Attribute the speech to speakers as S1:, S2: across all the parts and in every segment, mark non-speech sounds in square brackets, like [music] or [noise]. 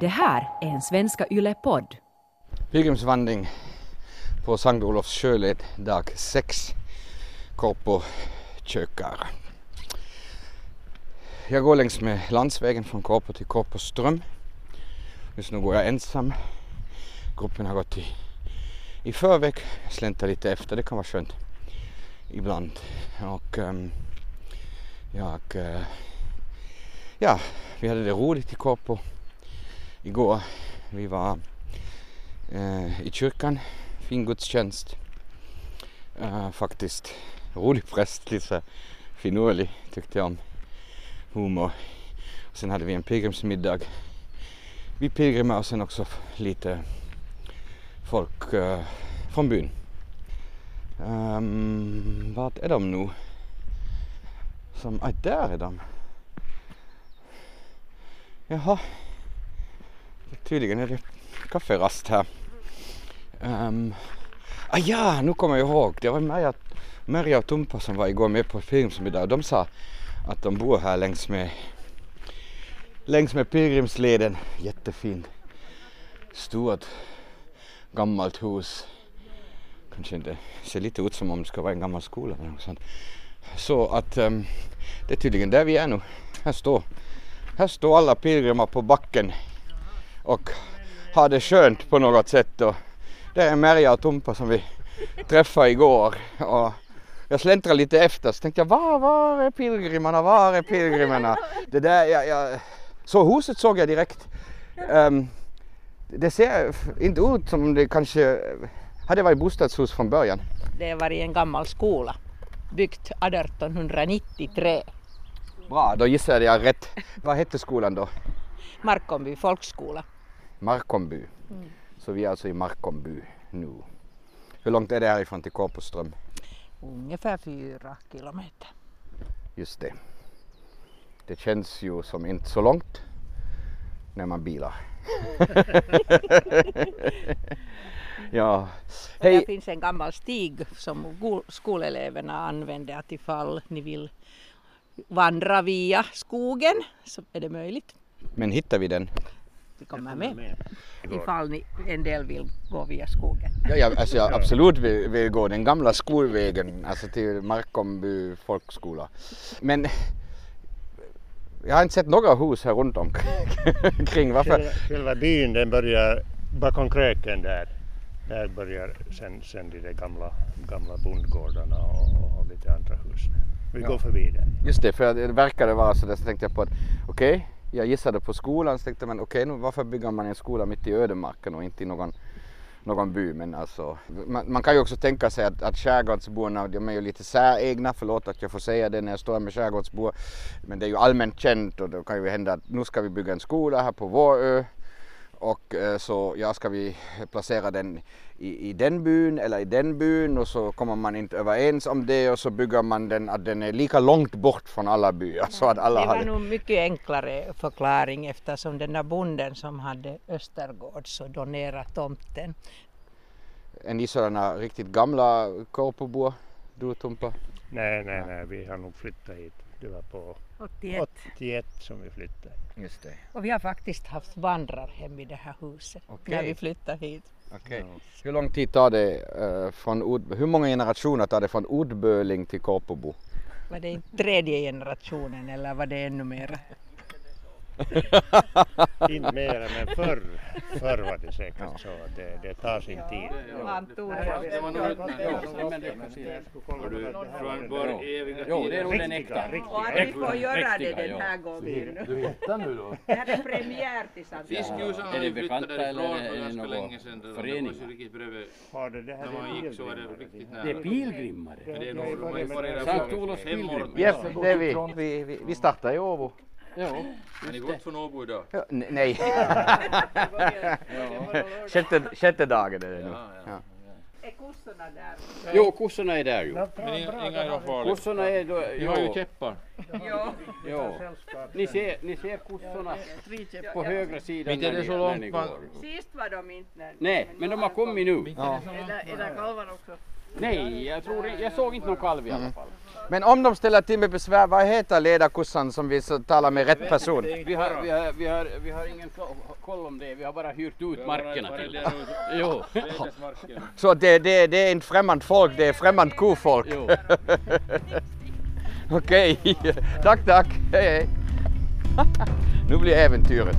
S1: Det här är en Svenska Yle-podd.
S2: Pilgrimsvandring på Sankt Olofs sjöled dag 6. Korpo Kökar. Jag går längs med landsvägen från Korpo till Korpoström. Just nu går jag ensam. Gruppen har gått i, i förväg. Jag släntar lite efter, det kan vara skönt ibland. Och um, jag, uh, ja, vi hade det roligt i Korpo igår. Vi var eh, i kyrkan, fin gudstjänst. Eh, faktiskt rolig präst, lite finurlig tyckte jag om humor. Och sen hade vi en pilgrimsmiddag. Vi pilgrimer och sen också lite folk eh, från byn. Um, vart är de nu? Som, ah, där är de. Jaha. Tydligen är det kafferast här. Um, ah, ja, nu kommer jag ihåg. Det var Merja, Merja och Tumpa som var igår med på filmsmiddag och de sa att de bor här längs med längs med pilgrimsleden. Jättefint. Stort gammalt hus. Kanske inte ser lite ut som om det ska vara en gammal skola eller något sånt. Så att um, det är tydligen där vi är nu. Här står, här står alla pilgrimer på backen och har det skönt på något sätt. Och det är Merja och Tumpa som vi träffade igår. Och jag släntrade lite efter så tänkte jag var, var är pilgrimerna, var är pilgrimerna? Det där, jag, jag, så huset såg jag direkt. Um, det ser inte ut som det kanske hade varit bostadshus från början.
S3: Det var i en gammal skola, byggt 1893.
S2: Bra, då gissade jag rätt. Vad hette skolan då?
S3: Markomby folkskola.
S2: Markomby. Mm. Så vi är alltså i Markomby nu. Hur långt är det härifrån till Korpoström?
S3: Ungefär fyra kilometer.
S2: Just det. Det känns ju som inte så långt när man bilar. [laughs] ja.
S3: Hej. Där finns en gammal stig som skoleleverna använder att ifall ni vill vandra via skogen så är det möjligt.
S2: Men hittar vi den?
S3: Vi kommer med. med. Ifall ni, en del vill gå via skogen.
S2: Ja, ja alltså jag absolut vill, vill gå den gamla skolvägen, alltså till Markomby folkskola. Men jag har inte sett några hus här runt omkring. [laughs] Varför?
S4: Själva byn den börjar bakom kröken där. Där börjar sen, sen de gamla, gamla bondgårdarna och, och lite andra hus. Vi ja. går förbi där.
S2: Just det, för det verkade vara så där så tänkte jag på att okej, okay, jag gissade på skolan så tänkte man okej, okay, varför bygger man en skola mitt i ödemarken och inte i någon någon by? Men alltså man, man kan ju också tänka sig att, att skärgårdsborna de är ju lite säregna, förlåt att jag får säga det när jag står med skärgårdsbor men det är ju allmänt känt och då kan ju hända att nu ska vi bygga en skola här på vår ö och eh, så ja, ska vi placera den i, i den byn eller i den byn och så kommer man inte överens om det och så bygger man den att den är lika långt bort från alla byar. Så att alla
S3: det var
S2: har...
S3: nog mycket enklare förklaring eftersom den där bonden som hade Östergård så donerade tomten.
S2: Är ni sådana riktigt gamla korpobor, du Tumpa?
S4: Nej, nej, nej, vi har nog flyttat hit. Det var på 81. 81 som vi flyttade.
S2: Just det.
S3: Och vi har faktiskt haft vandrarhem i det här huset okay. när vi flyttade hit.
S2: Okay. Hur lång tid tar det uh, från Od hur många generationer tar det från Odböling till Korpobo?
S3: Var det tredje generationen eller var det ännu mera? [laughs]
S4: inte mera men förr, förr var det säkert ja. så att det, det tar sin tid.
S3: Jo, det är nog den äkta. Och att vi får göra det den här gången.
S5: Du hittar nu då?
S3: Det här är premiär till Santiago.
S5: Fiskljus har vi flyttat därifrån för ganska länge sedan.
S4: Förening?
S5: Det är pilgrimmare.
S4: Sankt
S5: Olofs pilgrimmare.
S2: Yes, det är vi. Vi, vi startar i Åbo.
S5: Ja, Har ni gått från Åbo idag?
S2: Ja, nej. [laughs] sjätte, sjätte dagen är det nu. Ja, ja.
S3: Är kossorna där?
S5: Jo, kossorna är där ju.
S4: Men inga är
S5: farliga? Kossorna är då...
S4: Ni har ju käppar.
S3: Ja.
S5: ja. Ni ser, ni ser kossorna på högra sidan
S4: inte det så långt man...
S3: Sist var de inte när...
S5: Nej, men de har kommit nu.
S3: Ja. Är det kalvar också?
S5: Nej, jag, tror, jag såg inte någon kalv i alla fall.
S2: Men om de ställer till med besvär, vad heter ledarkossan som vi så talar med rätt person?
S5: Vi har, vi, har, vi, har, vi har ingen ko- koll om det, vi har bara hyrt ut markerna till [laughs] Jo. [laughs]
S2: Så det, det, det är inte främmande folk, det är främmande kofolk. [laughs] Okej, tack tack. Hej hej. nu blir äventyret.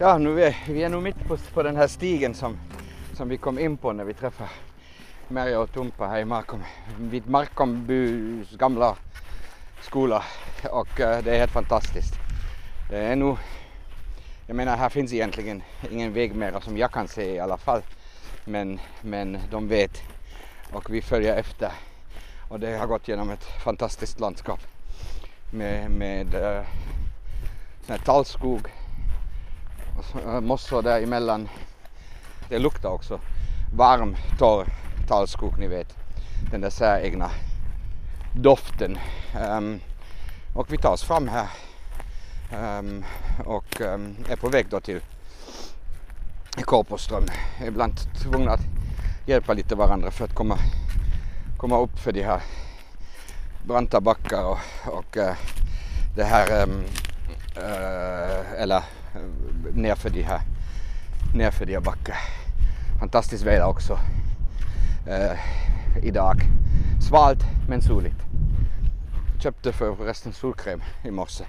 S2: Ja, nu är vi är nu mitt på, på den här stigen som, som vi kom in på när vi träffade Merja och Tumpa här i Markom, vid Markombys gamla skola och eh, det är helt fantastiskt. Det är nog, jag menar här finns egentligen ingen väg mera som jag kan se i alla fall. Men, men de vet och vi följer efter och det har gått genom ett fantastiskt landskap med, med uh, tallskog Eh, mossor däremellan. Det luktar också varm, torr tallskog, ni vet. Den där säregna doften. Um, och vi tar oss fram här um, och um, är på väg då till Korpoström. Ibland tvungna att hjälpa lite varandra för att komma, komma upp för de här branta backar och, och uh, det här ehm, eh, eller nerför de här nerför de här backar. Fantastiskt väder också eh, idag. Svalt men soligt. Köpte förresten solkräm i morse.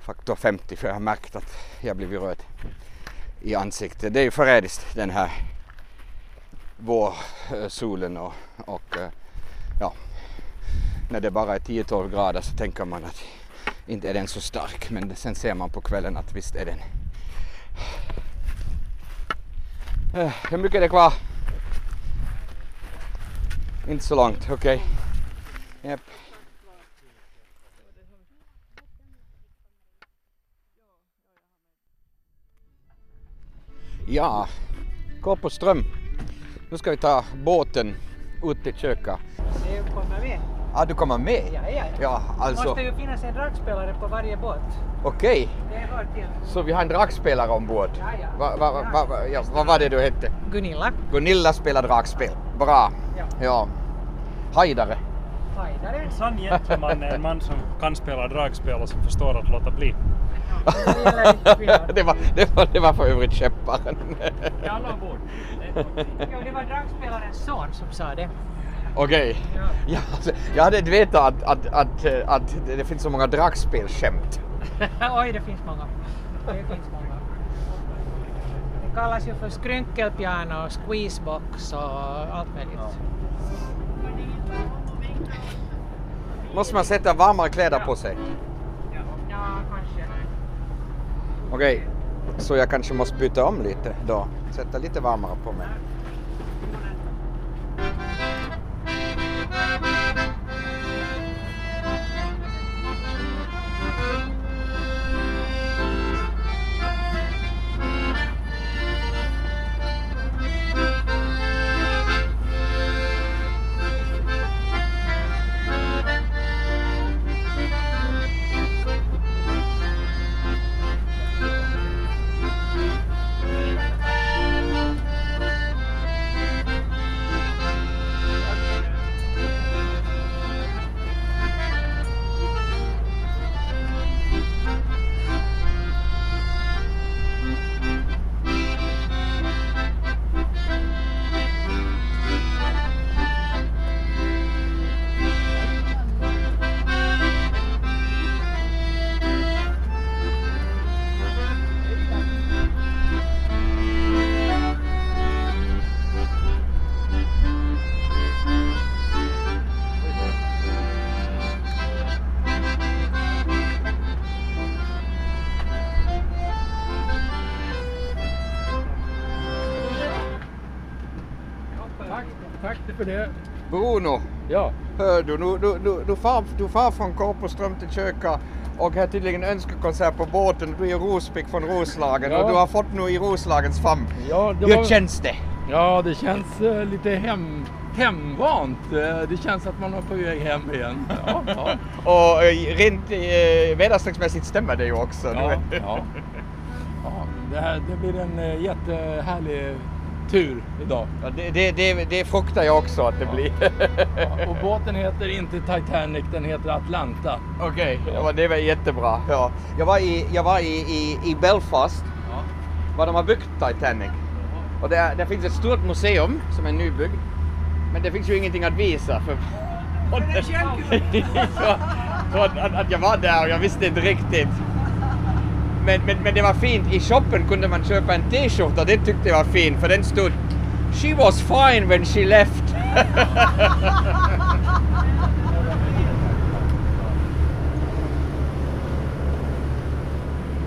S2: Faktor 50 för jag har märkt att jag blivit röd i ansiktet. Det är ju förrädiskt den här vårsolen eh, och, och eh, ja, när det bara är 10-12 grader så tänker man att inte är den så stark men sen ser man på kvällen att visst är den. Eh, hur mycket är det kvar? Inte så långt, okej. Japp. Ja, Korpoström. Nu ska vi ta båten ut till köket.
S6: Det kommer vi.
S2: Ah, du kommer med?
S6: Ja, ja, ja.
S2: Ja,
S6: Det
S2: alltså
S6: måste ju finnas en dragspelare på varje båt.
S2: okej.
S6: Det hör till.
S2: Så vi har en dragspelare ombord.
S6: Ja, ja.
S2: Va, va, va, va, ja, vad var det du hette?
S6: Gunilla.
S2: Gunilla spelar dragspel. Bra.
S6: Ja.
S2: Ja. Hajdare.
S6: Hajdare.
S7: sann gentleman är en man som kan spela dragspel och som förstår att låta bli. [laughs]
S6: Det
S2: var, det, var, det var för övrigt käpparen.
S7: Ja, alla ombord. [laughs]
S6: Jo, det var dragspelaren son som sa det.
S2: Okej.
S6: Ja.
S2: Ja, jag hade inte vetat att, att, att, att det finns så många dragspelskämt. [laughs]
S6: Oj, det finns många. Det finns många. Det kallas ju för skrynkelpiano, squeezebox och allt möjligt.
S2: Måste man sätta varmare kläder på sig?
S6: Ja, kanske.
S2: Okej, så jag kanske måste byta om lite då. Sätta lite varmare på mig.
S7: Det.
S2: Bruno,
S7: Ja,
S2: hör du, nu, nu, nu, du, far, du far från Korpoström till Köka Och är tydligen önskekonsert på båten. Du är Rospigg från Roslagen
S8: Ja.
S2: och du har fått nu i Roslagens famn.
S8: Ja, det
S2: Hur
S8: var-
S2: känns det?
S8: Ja, det känns eh, lite hem, hemvant. Eh, det känns att man är på väg hem igen. Ja, ja. [laughs]
S2: Och eh, rent eh, väderstrecksmässigt stämmer det ju också.
S8: Ja, [laughs] ja. ja det, här, det blir en eh, jättehärlig tur idag.
S2: Ja, det, det, det, det fruktar jag också att det blir.
S8: Ja, och båten heter inte Titanic, den heter Atlanta.
S2: Okej, ja. det var jättebra. Ja. Jag var i, jag var i, i, i Belfast,
S8: Ja.
S2: var de har byggt Titanic. Och där, där finns ett stort museum som är nybyggd. Men det finns ju ingenting att visa. För... [laughs] så så att, att jag var där och jag visste inte riktigt. Men, men, men det var fint. I shoppen kunde man köpa en t-shirt och det tyckte jag var fint för den stod She was fine when she left. [laughs]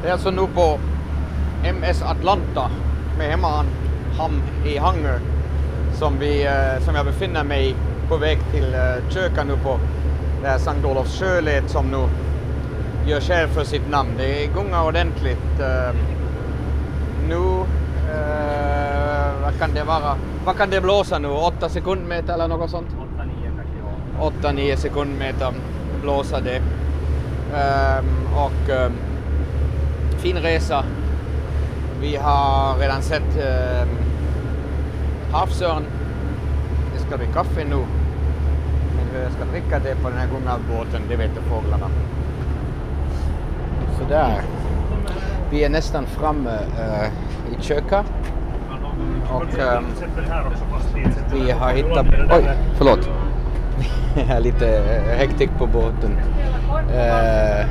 S2: Det är alltså nu på MS Atlanta med hemmahamn i Hangö som, vi, eh, som jag befinner mig på väg till eh, Köka nu på det här Sankt Olofs sjöled som nu gör skäl för sitt namn. Det gungar ordentligt. eh, nu, eh, vad kan det vara? Vad kan det blåsa nu? 8 sekundmeter eller något sånt? 8-9 sekundmeter blåser det. Ehm, och ehm, fin resa. Vi har redan sett um, havsörn. Det ska bli kaffe nu. Men hur jag ska dricka det på den här gungalbåten, det vet fåglarna där. Vi är nästan framme eh, i köket. Och um, vi har hittat... Oj, förlåt. [laughs] Vi är lite eh, hektik på båten. Uh,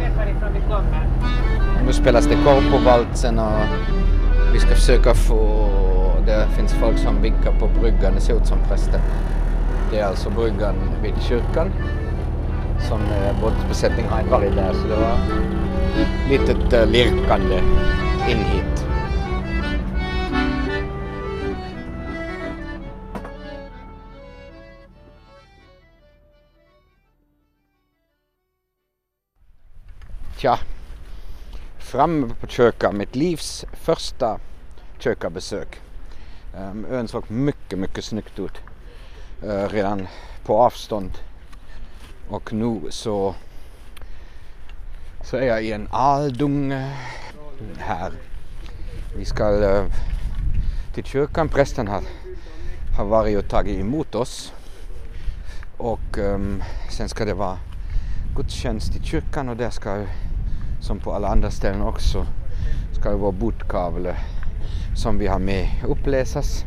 S2: nu spelas det korpovalsen och vi ska försöka få... Det finns folk som vinkar på bryggan, det ser ut som präster. Det är alltså bryggan vid kyrkan som eh, båtbesättningen har varit där så det var litet eh, lirkande in hit. Tja, framme på Köka, mitt livs första kökabesök. Ehm, ön såg mycket, mycket snyggt ut eh, redan på avstånd. Och nu så, så är jag i en aldunge här. Vi ska eh, till kyrkan. Prästen har, har varit och tagit emot oss. Och um, sen ska det vara gudstjänst i kyrkan och där ska som på alla andra ställen också ska vår budkavle bordkavle som vi har med uppläsas.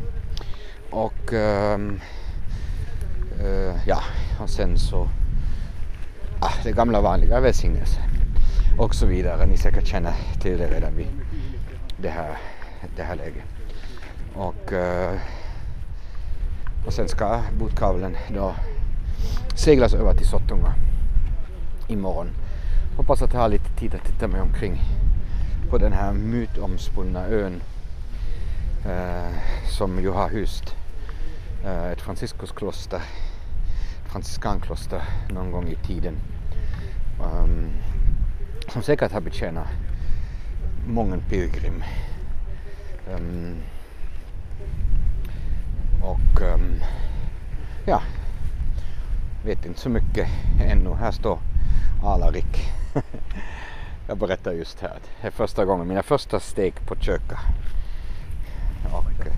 S2: Och um, uh, ja, och sen så ah, det gamla vanliga välsignelsen och så vidare. Ni säkert känner till det redan vid det här, det här läget. Och, eh, och sen ska Botkavlen då seglas över till Sottunga imorgon. Hoppas att jag har lite tid att titta mig omkring på den här mytomspunna ön eh, som ju har hyst eh, ett Franciskuskloster, ett franciskankloster någon gång i tiden. Um, som säkert har betjänat många pilgrim. Um, och um, ja, vet inte så mycket ännu. Här står Alarik. [laughs] Jag berättar just här att det är första gången, mina första steg på Köka. Och, eh,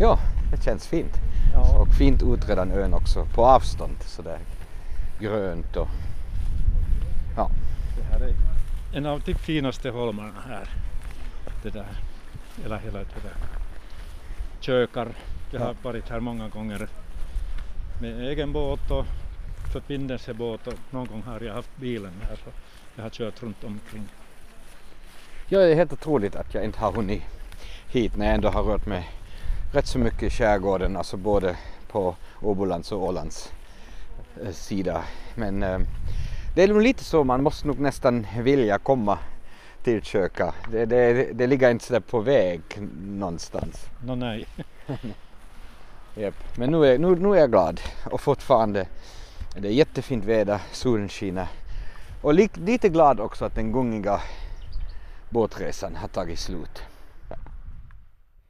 S2: ja, det känns fint.
S7: Ja.
S2: Och fint utredan ön också på avstånd sådär grönt och ja.
S7: Det här är en av de finaste holmarna här. Det där, eller hela det där. Kökar. Jag har varit här många gånger med egen båt och förbindelsebåt och någon gång har jag haft bilen här så jag har kört runt omkring.
S2: Ja, det är helt otroligt att jag inte har hunnit hit när jag ändå har rört mig rätt så mycket i skärgården, alltså både på Åbolands och Ålands eh, sida. Men eh, det är nog lite så, man måste nog nästan vilja komma till Köka. Det, det, det ligger inte sådär på väg någonstans.
S7: Nå nej. [laughs]
S2: Japp. Men nu är, nu, nu är jag glad och fortfarande det är jättefint väder, solen skiner Och li, lite glad också att den gungiga båtresan har tagit slut.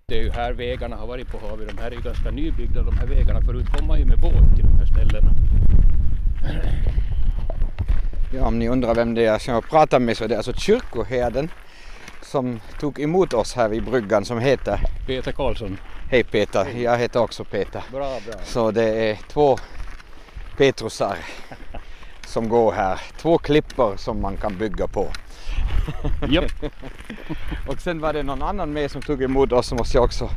S5: Det är ju här vägarna har varit på havet. De här är ju ganska nybyggda de här vägarna. Förut kom man ju med båt till de här ställena.
S2: Ja, om ni undrar vem det är som jag pratar med så är det alltså kyrkoherden som tog emot oss här vid bryggan som heter
S5: Peter Karlsson.
S2: Hej Peter, jag heter också Peter.
S5: Bra, bra.
S2: Så det är två Petrusar som går här. Två klippor som man kan bygga på.
S5: Japp. [laughs]
S2: Och sen var det någon annan med som tog emot oss så måste jag också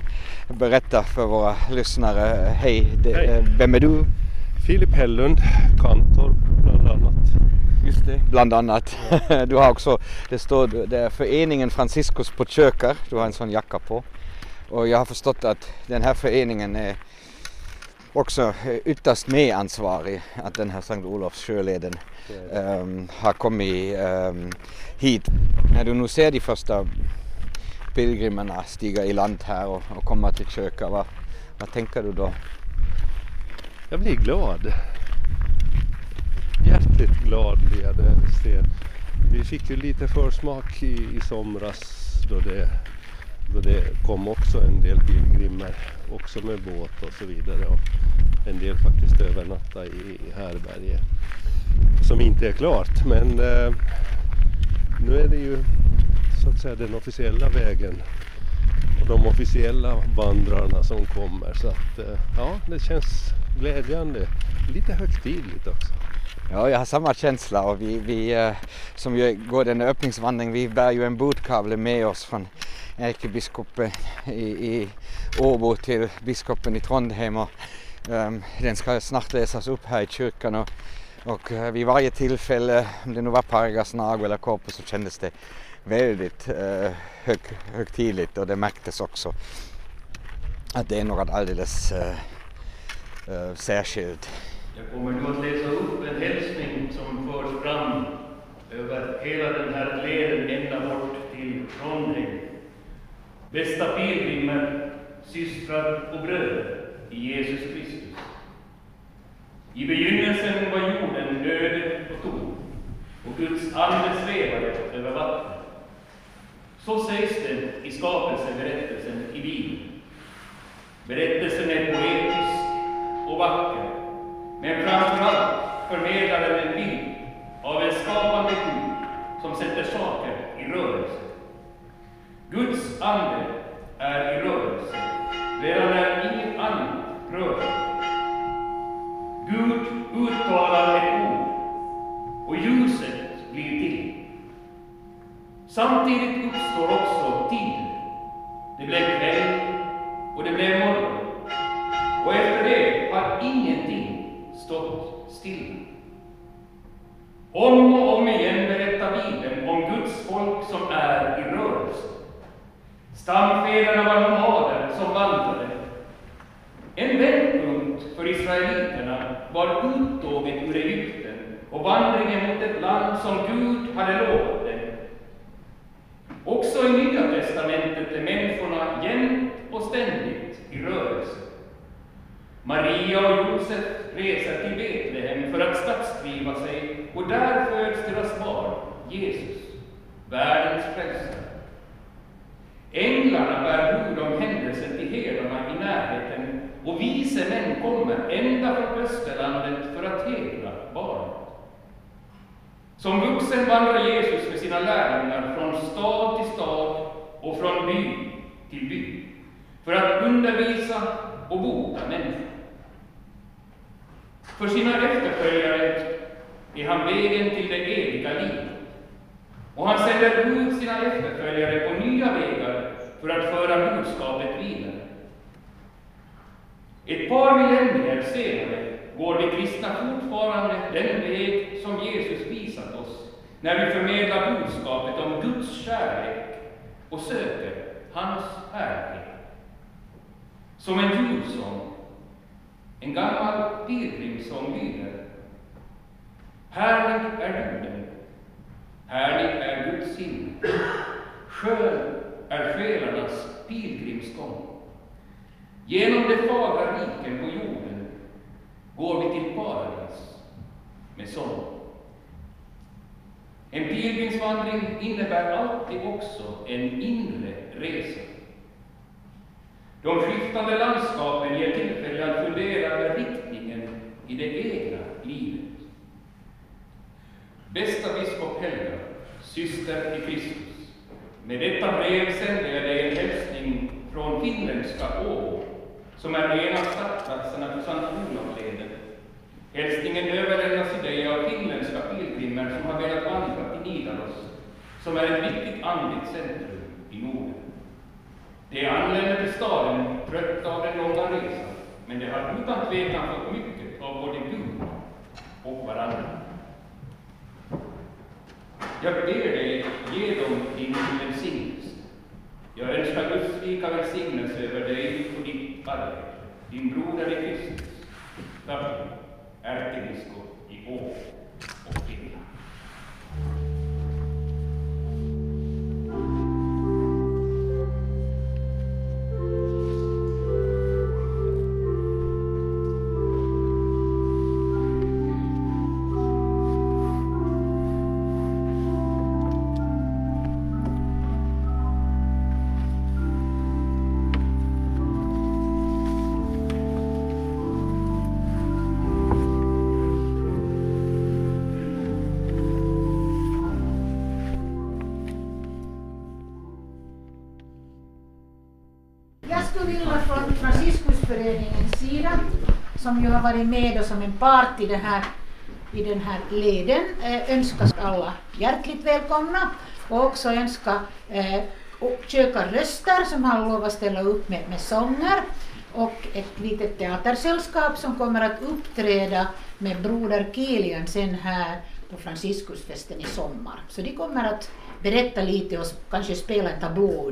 S2: berätta för våra lyssnare. Hej, det,
S4: Hej.
S2: vem är du?
S4: Filip Hellund, kantor.
S2: Just det. Bland annat. [laughs] Du har också, det står det är föreningen Franciscus på kökar. Du har en sån jacka på. Och jag har förstått att den här föreningen är också eh, ytterst medansvarig att den här Sankt Olofs sjöleden ehm, har kommit ehm, hit. När du nu ser de första pilgrimerna stiga i land här och, och komma till kökar, vad, vad tänker du då?
S4: Jag blir glad. Hjärtligt glad blir jag ser. Vi fick ju lite försmak i, i somras då det, då det kom också en del pilgrimer, också med båt och så vidare. Och en del faktiskt övernatta i, i härberge. Som inte är klart men eh, nu är det ju så att säga den officiella vägen och de officiella vandrarna som kommer. Så att eh, ja, det känns glädjande. Lite högtidligt också.
S2: Ja, jag har samma känsla och vi, vi eh, som ju går den öppningsvandringen, vi bär ju en budkavle med oss från ärkebiskopen i, i Åbo till biskopen i Trondheim och um, den ska snart läsas upp här i kyrkan och, och eh, vid varje tillfälle, om det nu var Pargas, Nago eller Korpo så kändes det väldigt uh, hög, högtidligt och det märktes också att det är något alldeles uh, uh, särskilt.
S9: Jag kommer nu att läsa upp en hälsning som förs fram över hela den här leden ända bort till Trondheim. Bästa pilgrimer, systrar och bröder i Jesus Kristus. I begynnelsen var jorden död och tom, och Guds ande svävade över vattnet. Så sägs det i skapelseberättelsen i Bibeln. Berättelsen är poetisk och vacker, men framför allt förmedlar den en bild av en skapande Gud som sätter saker i rörelse. Guds ande är i rörelse redan när inget annat rör. Gud uttalar ett ord och ljuset blir till. Samtidigt uppstår också tiden. Det blev kväll och det blev morgon. Stilla. Om och om igen berättar Bibeln om Guds folk som är i rörelse. Stamfäderna var nomader som vandrade. En vändpunkt för israeliterna var uttåget ur Egypten och vandringen mot ett land som Gud hade lovat dem. Också i Nya testamentet är människorna jämt och ständigt. Maria och Josef reser till Betlehem för att stadskriva sig och där föds deras barn, Jesus, världens frälsare. Änglarna bär bud om händelsen till herdarna i närheten och vise män kommer ända från Österlandet för att hedra barnet. Som vuxen vandrar Jesus med sina lärjungar från stad till stad och från by till by för att undervisa och bota människor. För sina efterföljare är han vägen till det eviga livet. Och han sänder ut sina efterföljare på nya vägar för att föra budskapet vidare. Ett par millennier senare går vi kristna fortfarande den väg som Jesus visat oss när vi förmedlar budskapet om Guds kärlek och söker hans härlighet. Som en julsång, en gammal pilgrimssång lyder. Härlig är jorden, härlig är Guds sinne, skön är själarnas pilgrimsgång. Genom de fagra riken på jorden går vi till paradis med sång. En pilgrimsvandring innebär alltid också en inre resa. De skiftande landskapen ger tillfälle att fundera över riktningen i det egna livet. Bästa biskop Helga, syster i Kristus. Med detta brev sänder jag dig en hälsning från finländska Åbo, som är en av startplatserna för Sankt Olofleden. Hälsningen överlämnas till dig av finländska pilgrimer som har velat vandra till Nidaros, som är ett viktigt andligt centrum i Norden. De anländer till staden trötta av den långa resan, men de har utan tvekan fått mycket av både Gud och varandra. Jag ber dig, ge dem din välsignelse. Jag önskar Guds rika välsignelse över dig och ditt arbete, din broder i Kristus, Gabriel, ärkebiskop i Åbo och Finland.
S10: Som ju har varit med och som en part i den här, i den här leden, eh, alla hjärtligt välkomna och också önska eh, och som har lovat ställa upp med, med sånger och ett litet teatersällskap som kommer att uppträda med Broder Kilian sen här på Franciscusfesten i sommar. Så de kommer att berätta lite och kanske spela en tablå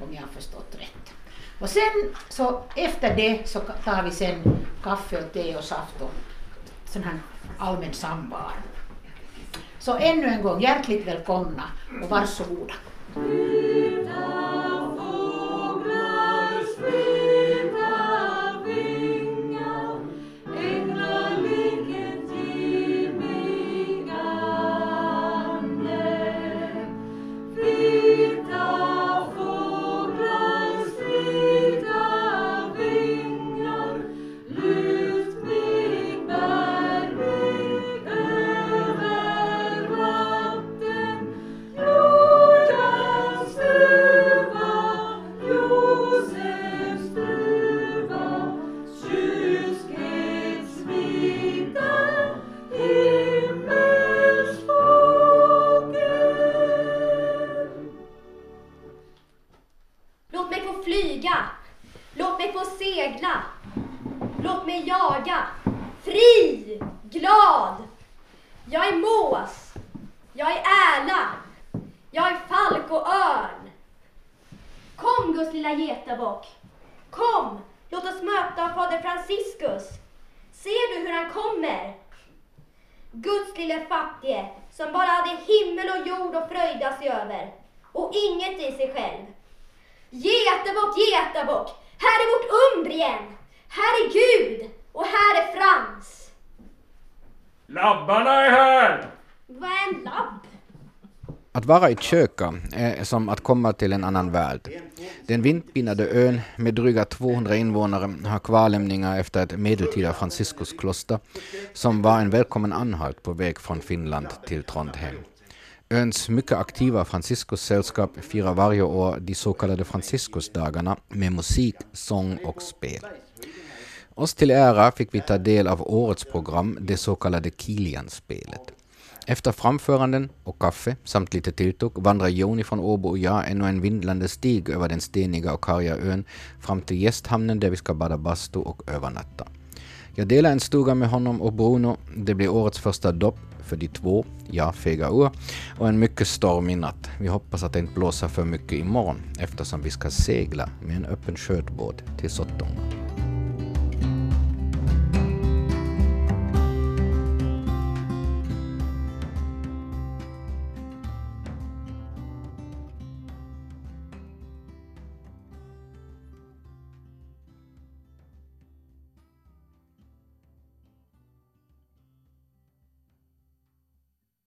S10: om jag har förstått rätt. Och sen så efter det så tar vi sen kaffe och te och saft och sån här allmän samvaro. Så ännu en gång hjärtligt välkomna och varsågoda.
S11: Guds lille fattige som bara hade himmel och jord att fröjda sig över och inget i sig själv. Getabock, getabock, här är vårt Umbrien. Här är Gud och här är Frans.
S9: Labbarna är här!
S11: Vad är en labb?
S2: Att vara i Köka är som att komma till en annan värld. Den vindpinade ön med dryga 200 invånare har kvarlämningar efter ett medeltida Franciskuskloster som var en välkommen anhalt på väg från Finland till Trondheim. Öns mycket aktiva Franciskussällskap firar varje år de så kallade Franciscusdagarna med musik, sång och spel. Oss till ära fick vi ta del av årets program, det så kallade Kilianspelet. Efter framföranden och kaffe samt lite tilltugg vandrar Joni från Åbo och jag ännu en vindlande stig över den steniga och karga ön fram till gästhamnen där vi ska bada bastu och övernatta. Jag delar en stuga med honom och Bruno. Det blir årets första dopp för de två, jag fega ur, och en mycket stormig natt. Vi hoppas att det inte blåser för mycket imorgon eftersom vi ska segla med en öppen skötbåt till Sottunga.